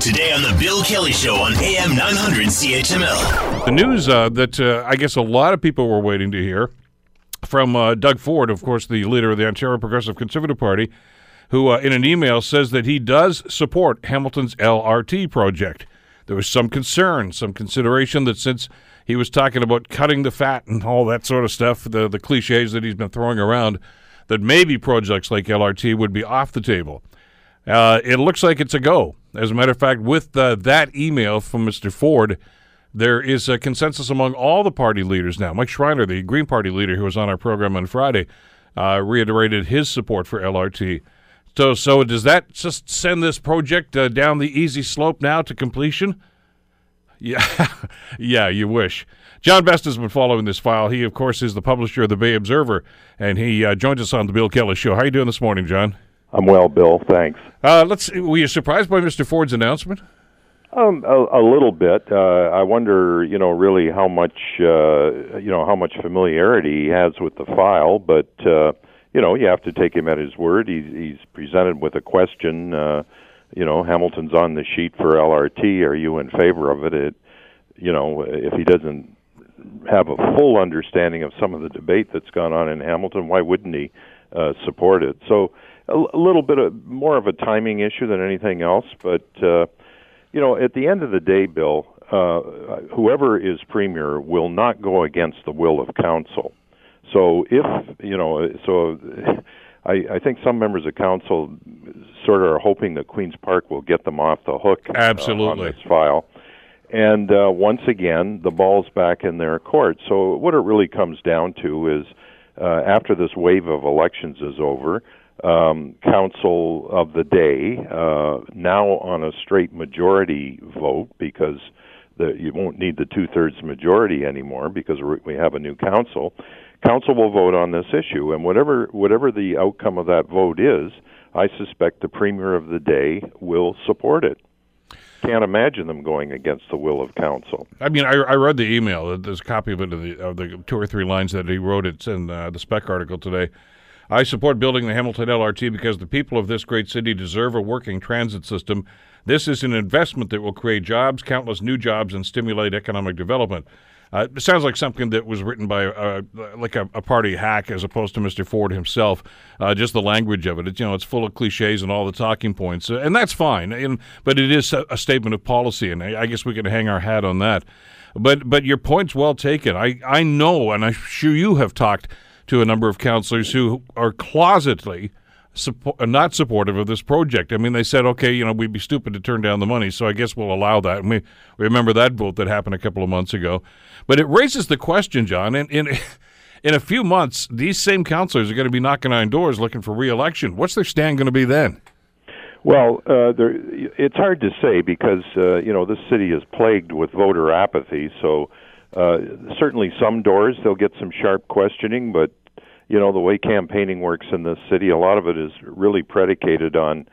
Today on The Bill Kelly Show on AM 900 CHML. The news uh, that uh, I guess a lot of people were waiting to hear from uh, Doug Ford, of course, the leader of the Ontario Progressive Conservative Party, who uh, in an email says that he does support Hamilton's LRT project. There was some concern, some consideration that since he was talking about cutting the fat and all that sort of stuff, the, the cliches that he's been throwing around, that maybe projects like LRT would be off the table. Uh, it looks like it's a go. As a matter of fact, with uh, that email from Mr. Ford, there is a consensus among all the party leaders now. Mike Schreiner, the Green Party leader who was on our program on Friday, uh, reiterated his support for LRT. So, so does that just send this project uh, down the easy slope now to completion? Yeah, yeah, you wish. John Best has been following this file. He, of course, is the publisher of the Bay Observer, and he uh, joins us on the Bill Kelly Show. How are you doing this morning, John? I'm well, Bill. Thanks. Uh, let's. Were you surprised by Mr. Ford's announcement? Um, a, a little bit. Uh, I wonder, you know, really how much, uh, you know, how much familiarity he has with the file. But uh, you know, you have to take him at his word. He's, he's presented with a question. Uh, you know, Hamilton's on the sheet for LRT. Are you in favor of it? It, you know, if he doesn't have a full understanding of some of the debate that's gone on in Hamilton, why wouldn't he uh, support it? So a, a little bit of more of a timing issue than anything else. But uh, you know, at the end of the day, Bill, uh, whoever is premier will not go against the will of council. So if you know, so I, I think some members of council sort of are hoping that Queens Park will get them off the hook Absolutely. Uh, on this file. And uh, once again, the ball's back in their court. So what it really comes down to is, uh, after this wave of elections is over, um, council of the day uh, now on a straight majority vote because the, you won't need the two thirds majority anymore because we have a new council. Council will vote on this issue, and whatever whatever the outcome of that vote is, I suspect the premier of the day will support it. Can't imagine them going against the will of council. I mean, I, I read the email. There's a copy of it of the, of the two or three lines that he wrote. It's in uh, the spec article today. I support building the Hamilton LRT because the people of this great city deserve a working transit system. This is an investment that will create jobs, countless new jobs, and stimulate economic development. Uh, it sounds like something that was written by uh, like a, a, party hack as opposed to Mr. Ford himself. Uh, just the language of it, it's, you know, it's full of cliches and all the talking points, uh, and that's fine. And, but it is a, a statement of policy, and I, I, guess we can hang our hat on that. But but your point's well taken. I I know, and I'm sure you have talked to a number of councillors who are closetly support, not supportive of this project. I mean, they said, okay, you know, we'd be stupid to turn down the money, so I guess we'll allow that. And we, we remember that vote that happened a couple of months ago. But it raises the question, John, in, in, in a few months, these same councillors are going to be knocking on doors looking for reelection. What's their stand going to be then? Well, uh, there, it's hard to say because uh, you know this city is plagued with voter apathy. So uh, certainly, some doors they'll get some sharp questioning, but you know the way campaigning works in this city, a lot of it is really predicated on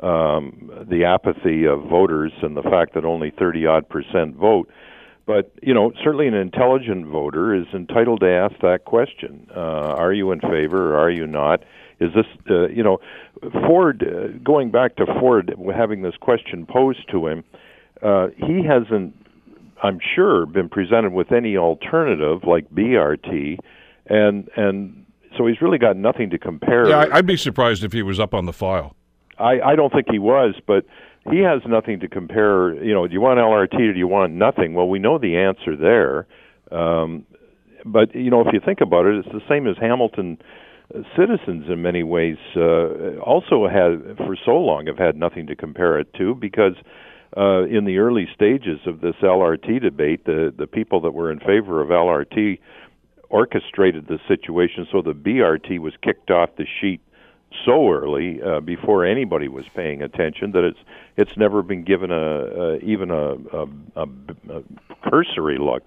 um, the apathy of voters and the fact that only 30 odd percent vote. But you know, certainly an intelligent voter is entitled to ask that question: uh, Are you in favor or are you not? Is this, uh, you know, Ford? Uh, going back to Ford having this question posed to him, uh, he hasn't, I'm sure, been presented with any alternative like BRT, and and so he's really got nothing to compare. Yeah, I'd be surprised if he was up on the file. I, I don't think he was, but he has nothing to compare. You know, do you want LRT or do you want nothing? Well, we know the answer there. Um, but you know, if you think about it, it's the same as Hamilton citizens in many ways. Uh, also had for so long have had nothing to compare it to because. Uh, in the early stages of this LRT debate, the the people that were in favor of LRT orchestrated the situation so the BRT was kicked off the sheet so early uh, before anybody was paying attention that it's it's never been given a, a even a, a, a, cursory look.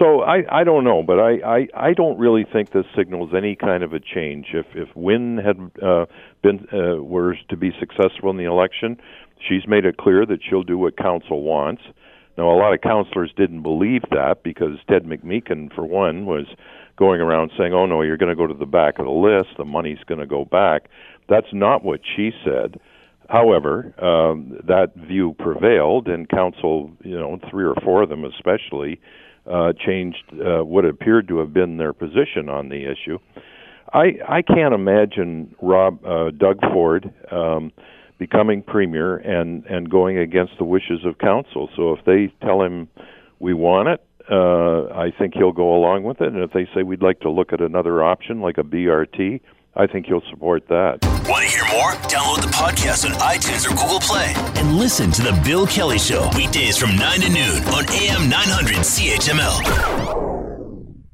So I I don't know, but I, I I don't really think this signals any kind of a change. If if Wynne had uh, been uh, were to be successful in the election, she's made it clear that she'll do what council wants. Now, a lot of counselors didn't believe that because Ted McMeekin, for one, was going around saying, "Oh no, you're going to go to the back of the list. The money's going to go back." That's not what she said. However, um, that view prevailed, and council, you know, three or four of them especially, uh, changed uh, what appeared to have been their position on the issue. I I can't imagine Rob uh, Doug Ford um, becoming premier and and going against the wishes of council. So if they tell him we want it, uh, I think he'll go along with it. And if they say we'd like to look at another option like a BRT, I think he'll support that. Want to hear more? Download the podcast on iTunes or Google Play and listen to The Bill Kelly Show weekdays from 9 to noon on AM 900 CHML.